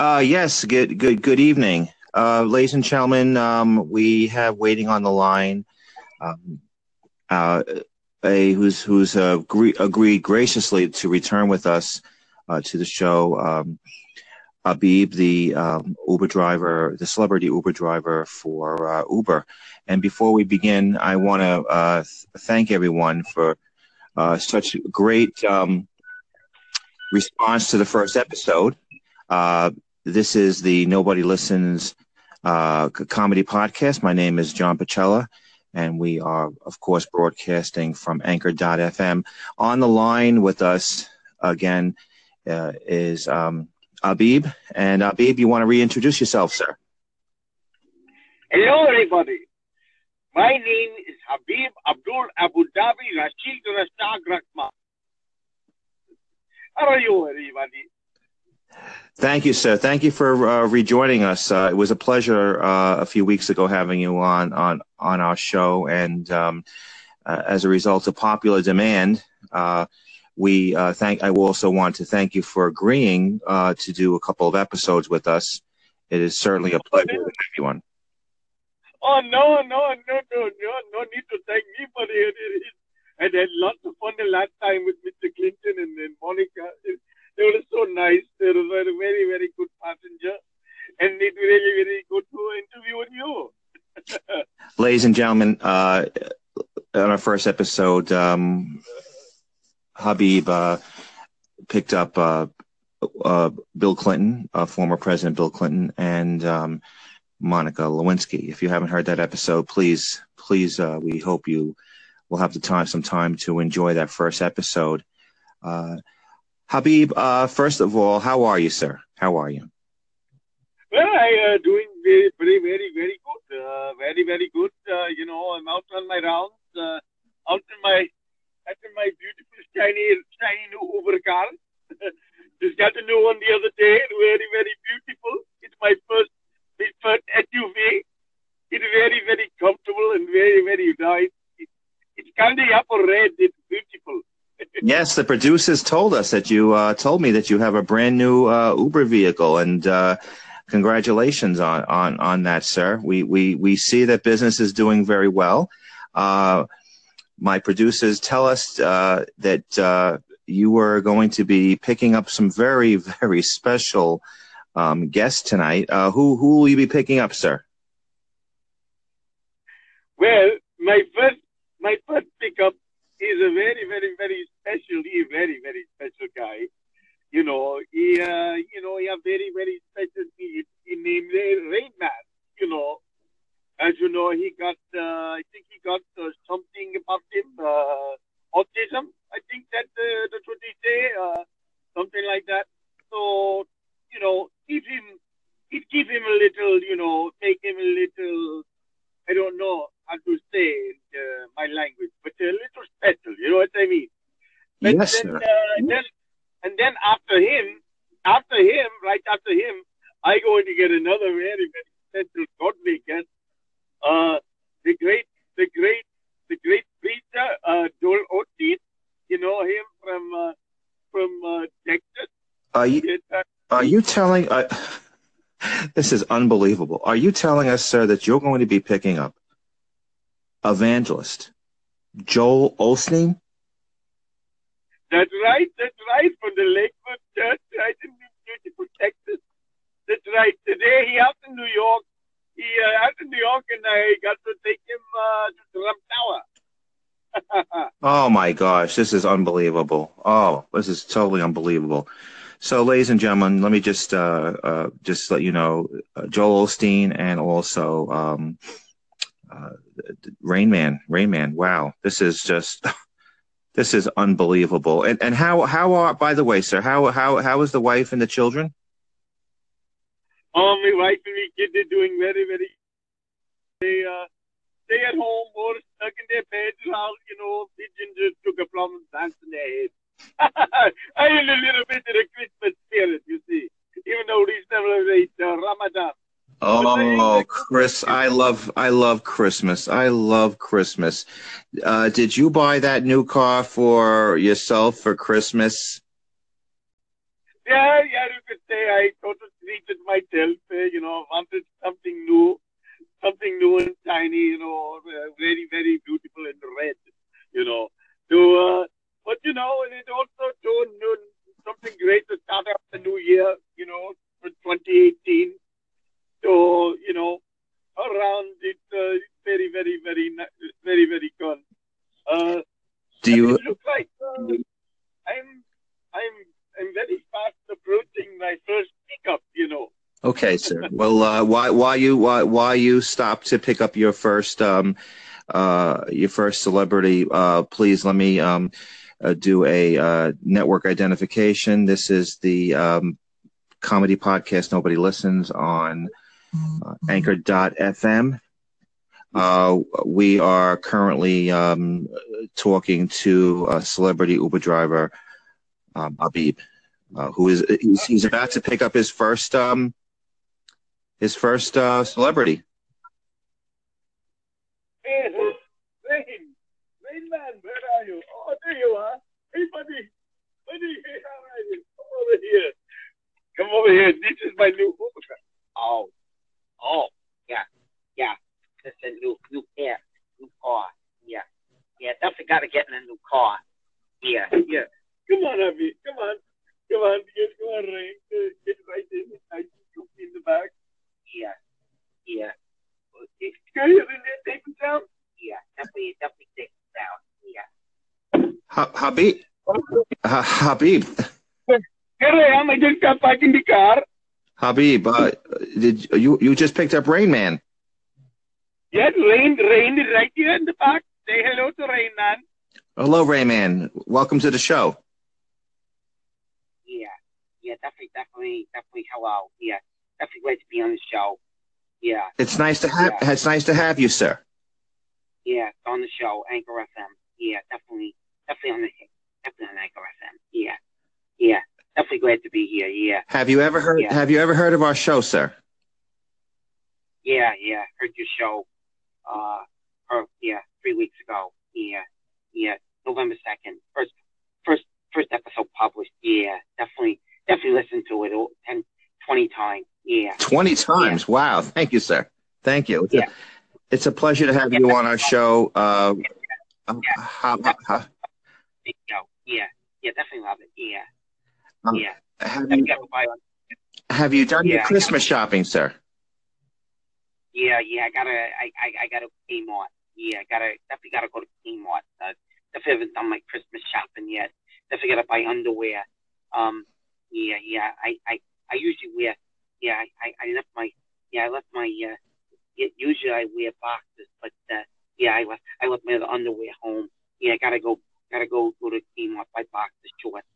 Uh, yes, good, good, good evening, uh, ladies and gentlemen. Um, we have waiting on the line, um, uh, a who's who's uh, agree, agreed graciously to return with us uh, to the show. Um, Abib, the um, Uber driver, the celebrity Uber driver for uh, Uber. And before we begin, I want to th- thank everyone for such great um, response to the first episode. Uh, this is the Nobody Listens uh, comedy podcast. My name is John Pacella, and we are, of course, broadcasting from Anchor.fm. On the line with us again uh, is um, Abib. And Abib, you want to reintroduce yourself, sir? Hello, everybody. My name is Habib Abdul Abu Dhabi Rashid Rashad Rakma. How are you, everybody? Thank you, sir. Thank you for uh, rejoining us. Uh, it was a pleasure uh, a few weeks ago having you on on on our show, and um, uh, as a result of popular demand, uh, we uh, thank. I also want to thank you for agreeing to do a couple of episodes with us. It is certainly a pleasure to have you on. Oh no, no, no, no, no, no need to thank me for it. I had lots of fun the last time with Mr. Clinton and, and Monica. It, they were so nice. They were a very, very good passenger. And it really, very good to interview with you. Ladies and gentlemen, uh, on our first episode, um, Habib uh, picked up uh, uh Bill Clinton, uh, former President Bill Clinton, and um, Monica Lewinsky. If you haven't heard that episode, please, please, uh, we hope you will have the time, some time to enjoy that first episode. Habib, uh, first of all, how are you, sir? How are you? Well, I uh, doing very, very, very, very good. Uh, very, very good. Uh, you know, I'm out on my rounds, uh, out in my, out in my beautiful shiny, shiny new Uber car. Just got a new one the other day. Very, very beautiful. It's my first, my first SUV. It's very, very comfortable and very, very nice. It, it's kind of upper red. Beautiful yes, the producers told us that you uh, told me that you have a brand new uh, Uber vehicle, and uh, congratulations on, on on that, sir. We we we see that business is doing very well. Uh, my producers tell us uh, that uh, you were going to be picking up some very very special um, guests tonight. who who will you be picking up, sir? Well, my first my first pickup is a very, very, very special, he very, very special guy. You know, he, uh, you know, he a very, very special need. He named Rain Man, you know. As you know, he got, uh, I think he got uh, something about him, uh, autism. I think that uh, that's what they say, uh, something like that. So, you know, keep him, keep, keep him a little, you know, take him a little, I don't know how to say uh, my language, but a little special. You know what I mean? But yes, then, sir. Uh, and then, and then after him, after him, right after him, I going to get another very, very special godly guest. Uh, the great, the great, the great preacher, uh, Joel Osteen. You know him from uh, from uh, Texas. Are you, are you telling? Uh, this is unbelievable. Are you telling us, sir, that you're going to be picking up evangelist Joel Osteen? That's right. That's right. From the Lakewood Church, right in beautiful Texas. That's right. Today he out in New York. He uh, out in New York, and I got to take him uh, to Trump Tower. oh my gosh, this is unbelievable. Oh, this is totally unbelievable. So, ladies and gentlemen, let me just uh, uh, just let you know, uh, Joel Osteen and also um, uh, Rain Man, Rain Man. Wow, this is just this is unbelievable. And and how how are by the way, sir? How how how is the wife and the children? Oh, my wife and my kids are doing very very. They uh stay at home or stuck in their beds while you know pigeons just took a plum and danced in their head. I had a little bit of the Christmas spirit, you see, even though we celebrate uh, Ramadan. Oh, Chris, I love I love Christmas. I love Christmas. Uh, did you buy that new car for yourself for Christmas? yeah, yeah, you could say I sort of treated myself, uh, you know, wanted something new, something new and shiny, you know, uh, very, very beautiful and red, you know. So, uh, but you know, and it also showed you know, something great to start off the new year, you know, for 2018. So, you know, around it, uh, very, very, very, very, very good. Uh, Do you? it looks like uh, I'm, I'm, I'm very fast approaching my first pickup, you know. Okay, sir. Well, uh, why why you why why you stop to pick up your first um uh your first celebrity? Uh, please let me um uh, do a uh, network identification. This is the um, comedy podcast. Nobody listens on uh, Anchor.fm. Uh, we are currently um, talking to a celebrity Uber driver, um, Abib, uh, who is he's, he's about to pick up his first um, his first uh, celebrity. Man, where are you? Oh, there you are. Hey, buddy, buddy? Come over here. Come over here. This is my new Uber. Oh, oh, yeah, yeah. It's a new, new car, new car. Yeah, yeah. Definitely got to get in a new car. Yeah, Yeah. Come on, Abby. Come on. Come on. Get, come on. Uh, Get right in. I see you in the back. yeah, yeah, Can you? Take it down. yeah. Definitely, definitely take it down. Yeah. Ha- Habib, Ha- Habib, Here I am. I just got back in the car. Habib. Uh, did you you just picked up Rain Man? Yes, Rain, Rain is right here in the park. Say hello to Rain, man. Hello, Rain Man. Welcome to the show. Yeah, yeah, definitely, definitely, definitely. Hello. Yeah, definitely great to be on the show. Yeah, It's nice to have it's nice to have you, sir. yeah, on the show, Anchor FM. Yeah, definitely, definitely on the definitely on Anchor FM. Yeah, yeah, definitely glad to be here. Yeah, Have you ever heard Yeah. Have you ever heard of our show, sir? yeah, yeah. Heard your show. Uh, or yeah, three weeks ago. Yeah, yeah, November second, first, first, first episode published. Yeah, definitely, definitely listen to it all 10, 20 times. Yeah, Twenty times. Wow. Thank you, sir. Thank you. It's, Yeah. a, it's a pleasure to have you on our show. Uh, big show. Yeah, yeah, definitely love it. Yeah, Um, yeah. have you got to buy one. Have you done your Yeah. Christmas shopping, sir? Yeah, yeah, I gotta, I, I, I gotta Kmart. Yeah, I gotta, definitely gotta go to Kmart. Uh, definitely haven't done my Christmas shopping yet. Definitely gotta buy underwear. Um, yeah, yeah, I, I, I usually wear, yeah, I, I, I left my, yeah, I left my, uh, yeah, usually I wear boxes, but, uh, yeah, I left, I left my other underwear home. Yeah, I gotta go, gotta go, go to Kmart, buy boxes, shorts.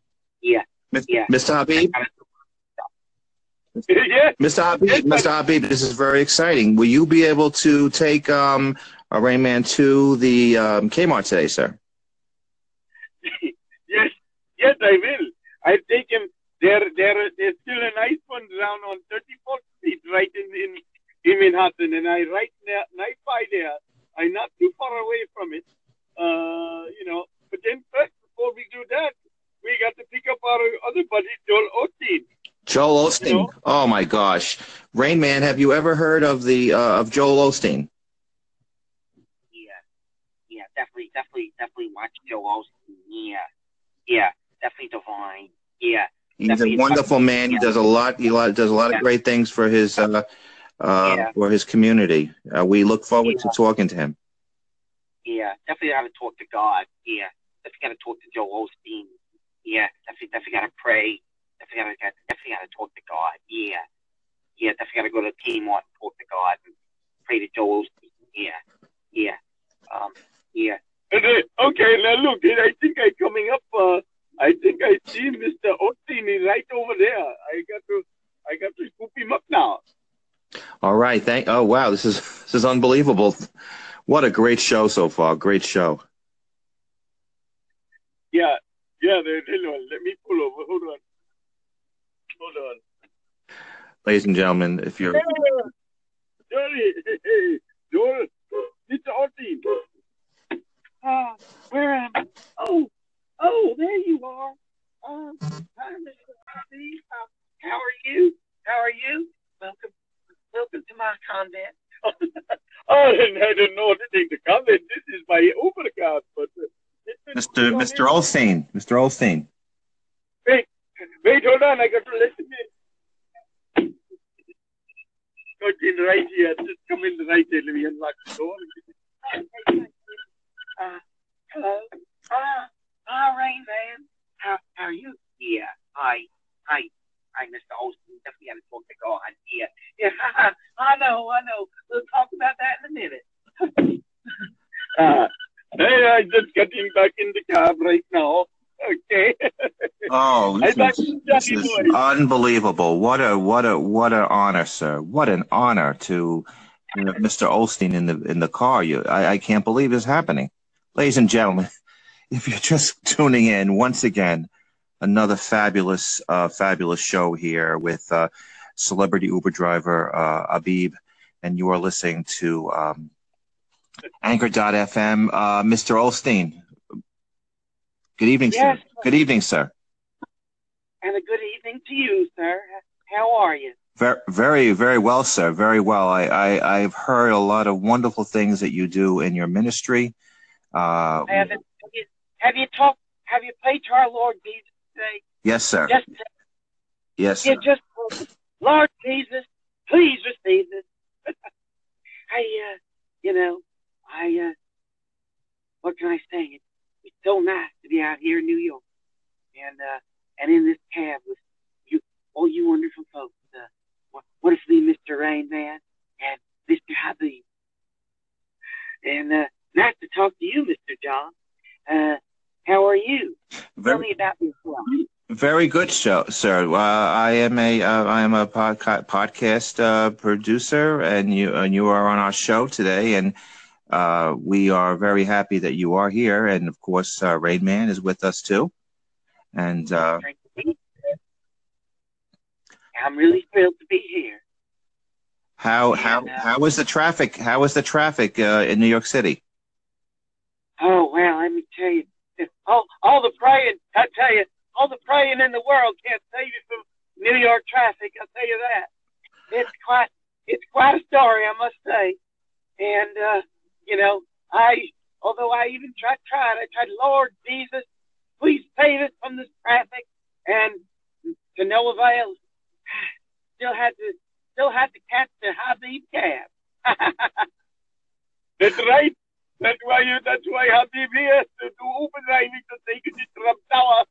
Yeah, Yeah. Mr. Habib? Yeah. Mr. Habib, Mr. Habib, this is very exciting. Will you be able to take um, a Rain Man to the um, Kmart today, sir? yes, yes, I will. I'll take him. There, there, there's still a nice one down on 34th Street, right in in, in Manhattan, and I right near, right by there. I'm not too far away from it. Uh, you know. But then first, before we do that, we got to pick up our other buddy, Joel Osteen. Joel Osteen. Oh my gosh, Rain Man, have you ever heard of the uh, of Joel Osteen? Yeah, yeah, definitely, definitely, definitely watch Joel Osteen. Yeah, yeah, definitely divine. Yeah, He's Definitely. a wonderful man. He does a lot. He does a lot of great things for his uh, uh, Yeah. for his community. Uh, we look forward to talking to him. yeah, definitely got to talk to God. Yeah, definitely got to talk to Joe Osteen. Yeah, definitely, definitely got to pray. Definitely got to, definitely got to talk to God. Yeah, yeah, definitely got to go to Kmart and talk to God and pray to Joe Osteen. Yeah, yeah, um, yeah. And, uh, okay, now look, I think I coming up. Uh, I think I see Mr. Osteen is right over there. I got to, I got to scoop him up now. All right. Thank. Oh wow, this is this is unbelievable. What a great show so far. Great show. Yeah, yeah. There, hold on. Let me pull over. Hold on. Hold on. Ladies and gentlemen, if you're convent? I didn't, I didn't know anything to convent. This is my Ubercard. But Mr. Mr. Olsen, Mr. Olsen. This is unbelievable. What a what a what an honor, sir. What an honor to have Mr. Osteen in the in the car. You, I, I can't believe this happening. Ladies and gentlemen, if you're just tuning in, once again, another fabulous, uh, fabulous show here with uh, celebrity Uber driver uh, Abib, and you are listening to um, Anchor.fm. Uh, Mr. Osteen, good evening, Yes. sir. Good evening, sir. And a good evening to you, sir. How are you? Very, very, very well, sir. Very well. I, I, I've heard a lot of wonderful things that you do in your ministry. Uh, Have you, have you, have you talked? Have you prayed to our Lord Jesus today? yes, sir. Just, Yes, sir. just Lord Jesus, please receive this. I, uh, you know, I, uh, what can I say? It's so nice to be out here in New York, and uh, and in this cab with you, all you wonderful folks. Uh, what, what is me, Mr. Rain Man, and Mr. Habib, and uh, nice to talk to you, Mr. John. Uh, how are you? Tell Very, me about yourself. very good, show, sir. Uh, I am a, uh, I am a podca- podcast uh, producer, and you, and you are on our show today, and uh, we are very happy that you are here. And of course, uh, Rain Man is with us too. And uh, I'm really thrilled to be here. how, how, And, uh, how is the traffic? How is the traffic uh, in New York City? Oh well, let me tell you, all all the praying, I tell you, all the praying in the world can't save you from New York traffic. I'll tell you that. It's quite, it's quite a story, I must say. And uh, you know, I, although I even tried, tried, I tried, Lord Jesus, please save us from this traffic, and to no avail. Still had to, still had to catch the Habib cab. That's right. That's why you. That's why Habib here to do Uber driving to take you to Trump Tower.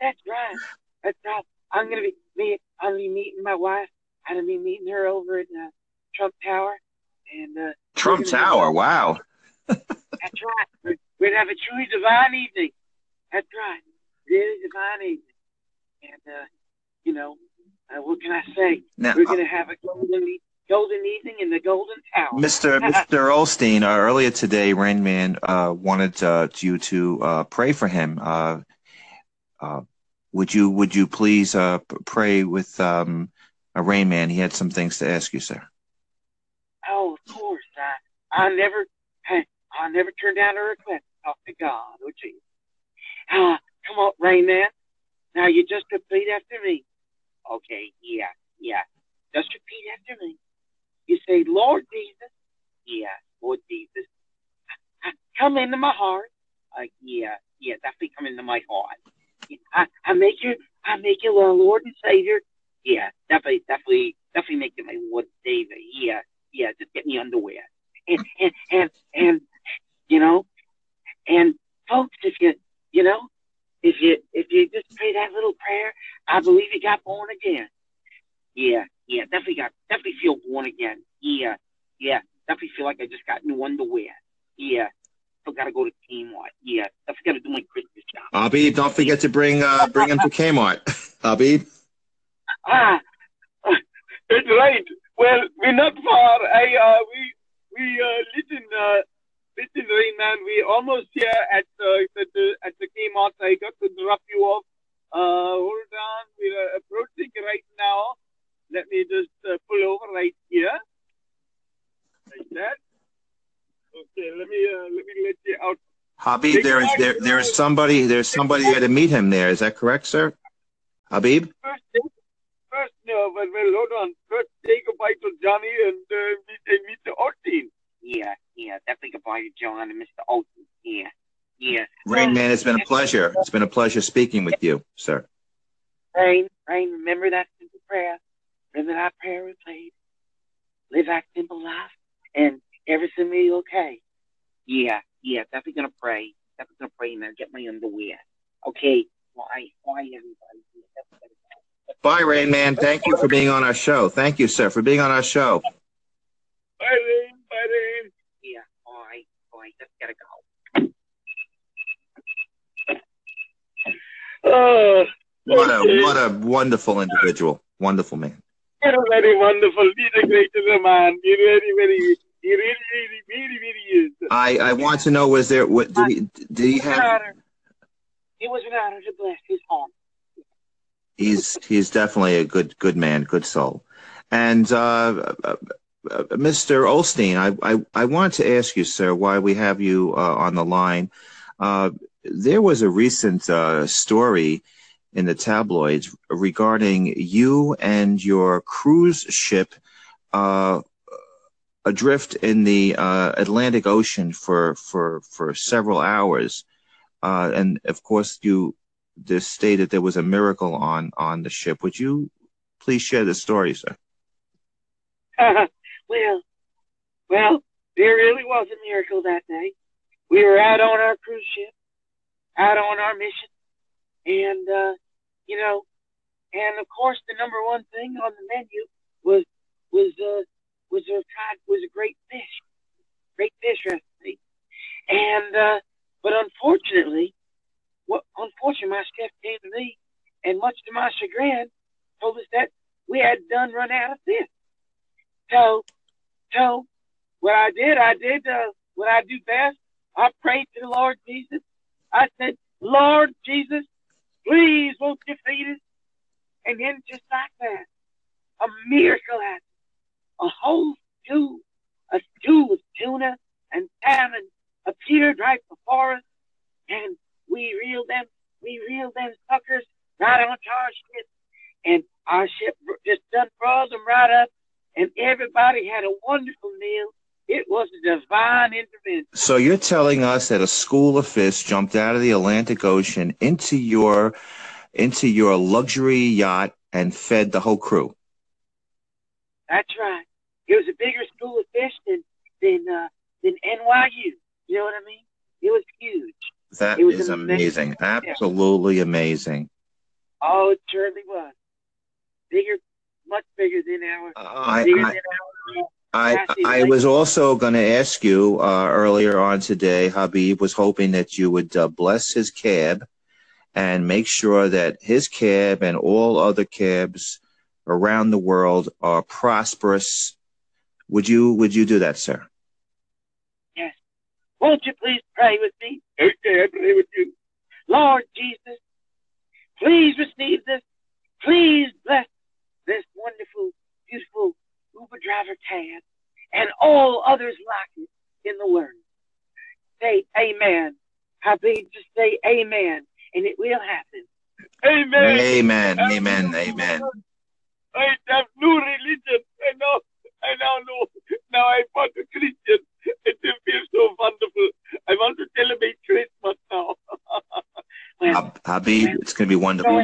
That's right. That's right. I'm gonna be me. I'm gonna be meeting my wife. I'm gonna be meeting her over at uh, Trump Tower, and uh, Trump we're Tower. Wow. That's right. We're, we're gonna have a truly divine evening. That's right. Really divine evening. And uh, you know, uh, what can I say? Now, We're gonna have a golden golden evening in the Golden Tower. Mr. Mr. Osteen, uh, earlier today, Rain Man uh, wanted uh, you to uh, pray for him. Uh, uh, would you Would you please uh, pray with um, a Rain Man? He had some things to ask you, sir. Oh, of course. I I never hey, I never turn down a request. Talk to God, oh Jesus. Ah, come on, Rain Man. Now you just repeat after me. Okay, yeah, yeah. Just repeat after me. You say, Lord Jesus. Yeah, Lord Jesus. I, I come into my heart. Uh, yeah, yeah, definitely come into my heart. I, I make you, I make you my Lord and Savior. Yeah, definitely, definitely, definitely make you my Lord and Savior. Yeah, yeah, just get me underwear. And, and, and, and, you know, and folks, if you, you know, if you, if you just pray that little prayer, I believe you got born again. Yeah, yeah, definitely got, definitely feel born again. Yeah, yeah, definitely feel like I just got new underwear. Yeah, still gotta go to Kmart. Yeah, definitely gotta do my Christmas shop. Abib, don't forget to bring uh, bring him to Kmart. Abib. Ah, That's right. Well, we're not far. I uh, we we uh, listen, uh, listen, Rain Man. We almost here at the, at the at the Kmart. I got to drop you off. Uh, hold on. We're uh, approaching right now. Let me just uh, pull over right here, like that. Okay. Let me uh, let me let you out. Habib, there is there there is somebody there's somebody there to meet him there. Is that correct, sir? Habib. First, first, no, but well, hold on. First, say goodbye to Johnny and uh, meet, and meet the Austin. yeah, yeah, definitely goodbye to John and Mr. Olsen. Yeah, Yeah. Rain Man, it's been a pleasure. It's been a pleasure speaking with you, sir. Rain, Rain, remember that simple prayer. Remember that prayer we played. Live that simple life, and everything will be okay. Yeah, yeah, definitely gonna pray. Definitely gonna pray, man. Get my underwear. Okay. Why? Why everybody? Bye, Rain Man. Thank you for being on our show. Thank you, sir, for being on our show. Bye, Rain. Bye, Rain. Yeah. Bye. Bye. Just gotta go. Oh, What a what a wonderful individual. Wonderful man. You're very wonderful. He's a great man. You're very, very, he really, really, really, really is. I, I want to know was there what did he did he It was an have honor. It was an honor to bless his home. he's he's definitely a good good man, good soul. And uh, uh, uh, Mr. Osteen, I, I I want to ask you, sir, why we have you uh, on the line. Uh, there was a recent uh, story in the tabloids regarding you and your cruise ship uh, adrift in the uh, Atlantic Ocean for for for several hours, uh, and of course you this stated there was a miracle on on the ship. Would you please share the story, sir? well, well, there really was a miracle that day. We were out on our cruise ship, out on our mission, and uh, you know, and of course, the number one thing on the menu was was uh, was a was a great fish, great fish recipe, and uh, but unfortunately, what unfortunately, my chef came to me, and much to my chagrin, told us that we had done run out of fish. So, so what I did, I did uh, what I do best. I prayed to the Lord Jesus. I said, Lord Jesus, please won't you feed us? And then just like that, a miracle happened. A whole stew, a stew of tuna and salmon appeared right before us, and we reeled them, we reeled them suckers right onto our ship, and our ship just done brought them right up, and everybody had a wonderful meal. It was a divine intervention. So you're telling us that a school of fish jumped out of the Atlantic Ocean into your into your luxury yacht and fed the whole crew. That's right. It was a bigger school of fish than than uh, than NYU. You know what I mean? It was huge. That was is amazing. amazing. Absolutely amazing. Oh, it surely was. Bigger, much bigger than our I, bigger I, than our. I, I was also going to ask you uh, earlier on today. Habib was hoping that you would uh, bless his cab and make sure that his cab and all other cabs around the world are prosperous. Would you Would you do that, sir? Yes. Won't you please pray with me? Okay, I pray with you. Lord Jesus, please receive this. Please bless this wonderful, beautiful Uber driver cab and all others like it in the world. Say amen. Habib, just say amen, and it will happen. Amen. Amen. Amen. Amen. I have no religion. I know. I now know. Now I want a Christian. It feels so wonderful. I want to celebrate Christmas now. Well, Hab- Habib, it's going to be wonderful.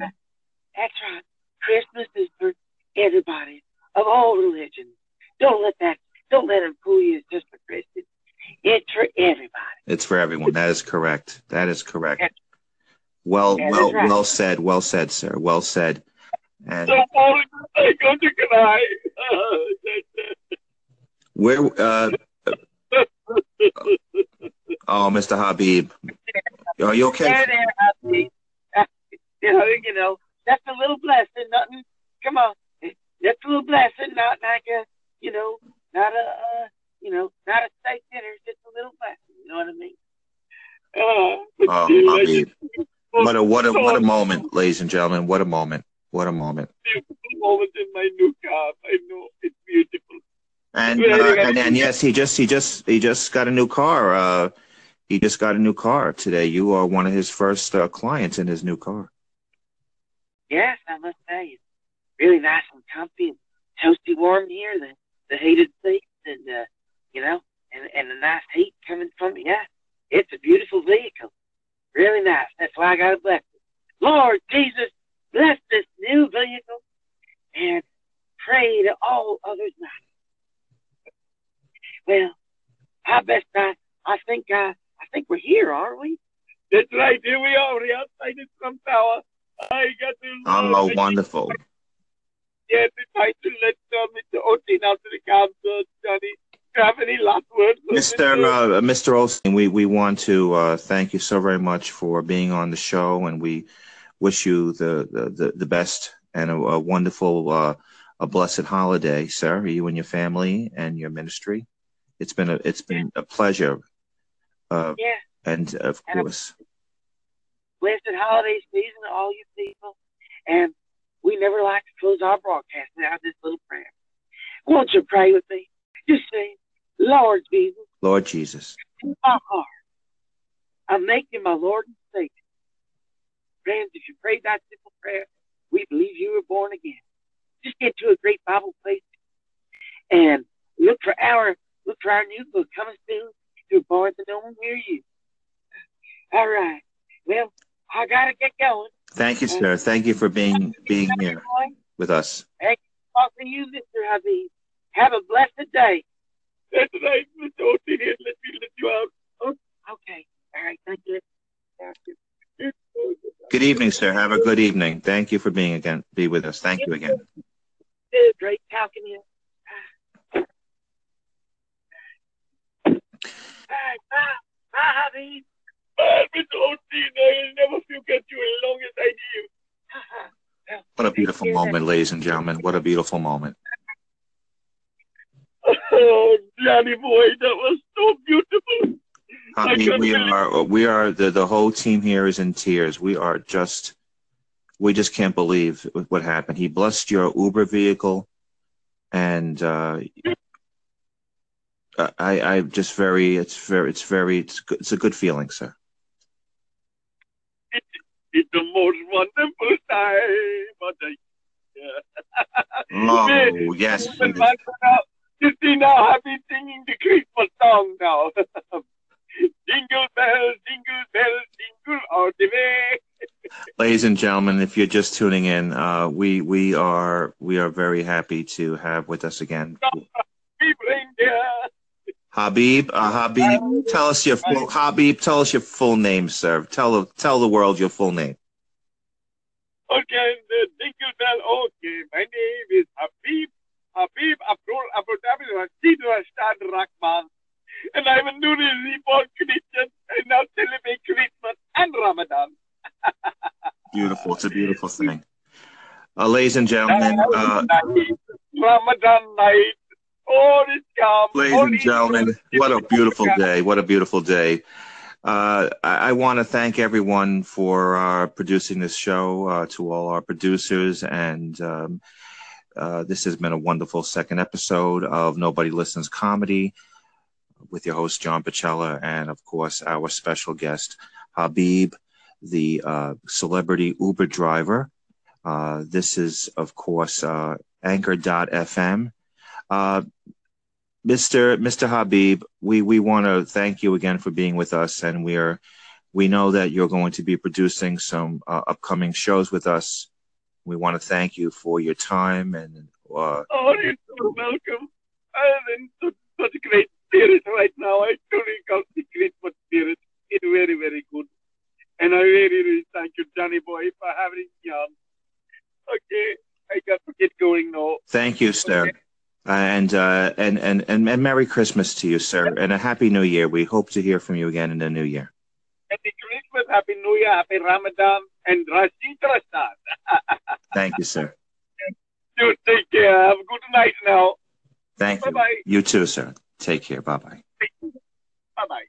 That's right. Christmas is for everybody of all religions. Don't let that. Don't let them fool you. It's just for Christians. It's for everybody. It's for everyone. That is correct. That is correct. Well, Yeah, well, right. well said. Well said, sir. Well said. And So Paul, I'm going to cry. where? Uh, oh, Mr. Habib, are you okay? There, there, Habib. You know, you know, that's a little blessing. Nothing. Come on, that's a little blessing. Not like a, you know, not a, uh, you know, not a steak dinner. Just a little blessing. You know what I mean? Uh, Oh, Habib, what a what a moment, ladies and gentlemen. What a moment. What a moment. beautiful moment in my new car. I know it's beautiful. And uh, and, and yes, he just he just he just got a new car. Uh, he just got a new car today. You are one of his first uh, clients in his new car. Yes, I must say, it's really nice and comfy and toasty warm here. The the heated seats and uh, you know, and and the nice heat coming from it. Yeah, It's a beautiful vehicle. Really nice. That's why I got to bless it. Lord Jesus, bless this new vehicle and pray to all others not. Well, I best I I think I I think we're here, aren't we? That's right. Here we are. We're outside the Trump Tower. I got to. Oh, wonderful. Yeah, I to let uh, Mr. Osteen out to the council, Johnny. Do you have any last words? Mr. Uh, Mr. Osteen, we, we want to uh, thank you so very much for being on the show, and we wish you the, the, the best and a, a wonderful, uh, a blessed holiday, sir, you and your family and your ministry. It's been a it's been a pleasure. Uh, yeah. And of and course. Blessed holiday season to all you people. And we never like to close our broadcast without this little prayer. Won't you pray with me? Just say, Lord Jesus. Lord Jesus. In my heart, I make you my Lord and Savior. Friends, if you prayed that simple prayer, we believe you were born again. Just get to a great Bible place and look for our look for our new book coming soon to Barnes and Noble near you. All right. Well, I gotta get going. Thank you, sir. Thank you for being being here with us. Thank you talking to you, Mr. Habib. Have a blessed day. That's right, Mr. Osteen. Let me let you out. Oh, okay. All right. Thank you. Good evening, sir. Have a good evening. Thank you for being again. Be with us. Thank you again. Great talking to you. Bye, bye, bye, Habib. Bye, Mr. Osteen. I'll never forget you as long as I live. What a beautiful moment, ladies and gentlemen. What a beautiful moment. Oh, Johnny boy, that was so beautiful. I mean, we are we are the the whole team here is in tears. We are just we just can't believe what happened. He blessed your Uber vehicle, and uh, I I just very it's very it's very it's good, it's a good feeling, sir. It, it's the most wonderful time, but I, oh yes. You see now, I've been singing the Christmas song now. jingle bells, jingle bells, jingle all the way. Ladies and gentlemen, if you're just tuning in, uh, we we are we are very happy to have with us again. Habib, uh, Habib, tell us your full Habib. Tell us your full name, sir. Tell tell the world your full name. Okay, the jingle bell. Okay, my name is Habib Habib Abdul Dhabi Rashid Rashad Rahman and I'm a newly reborn Christian. I now celebrate Christmas and Ramadan. beautiful. It's a beautiful thing. Uh, ladies and gentlemen, uh, Ramadan night. Oh, it's calm. Ladies and gentlemen, what a beautiful day. What a beautiful day. Uh, I, I want to thank everyone for uh, producing this show, uh, to all our producers, and um, uh, this has been a wonderful second episode of Nobody Listens Comedy with your host, John Pacella, and of course, our special guest, Habib, the uh, celebrity Uber driver. Uh, this is, of course, Anchor.fm. Mr. Mr. Habib, we, we want to thank you again for being with us, and we are we know that you're going to be producing some uh, upcoming shows with us. We want to thank you for your time and. Uh, oh, you're so welcome. I'm in such, such great spirit right now. I truly got the Christmas spirit. It's very, very good. And I really, really thank you, Johnny Boy, for having me on. Okay, I got to get going now. Thank you, sir. Okay. And, uh, and, and, and, and Merry Christmas to you, sir, and a Happy New Year. We hope to hear from you again in the new year. Happy Christmas, Happy New Year, Happy Ramadan, and Rashid Rashad. Thank you, sir. You take care. Have a good night now. Thank Bye-bye. you. You too, sir. Take care. Bye bye. Bye bye.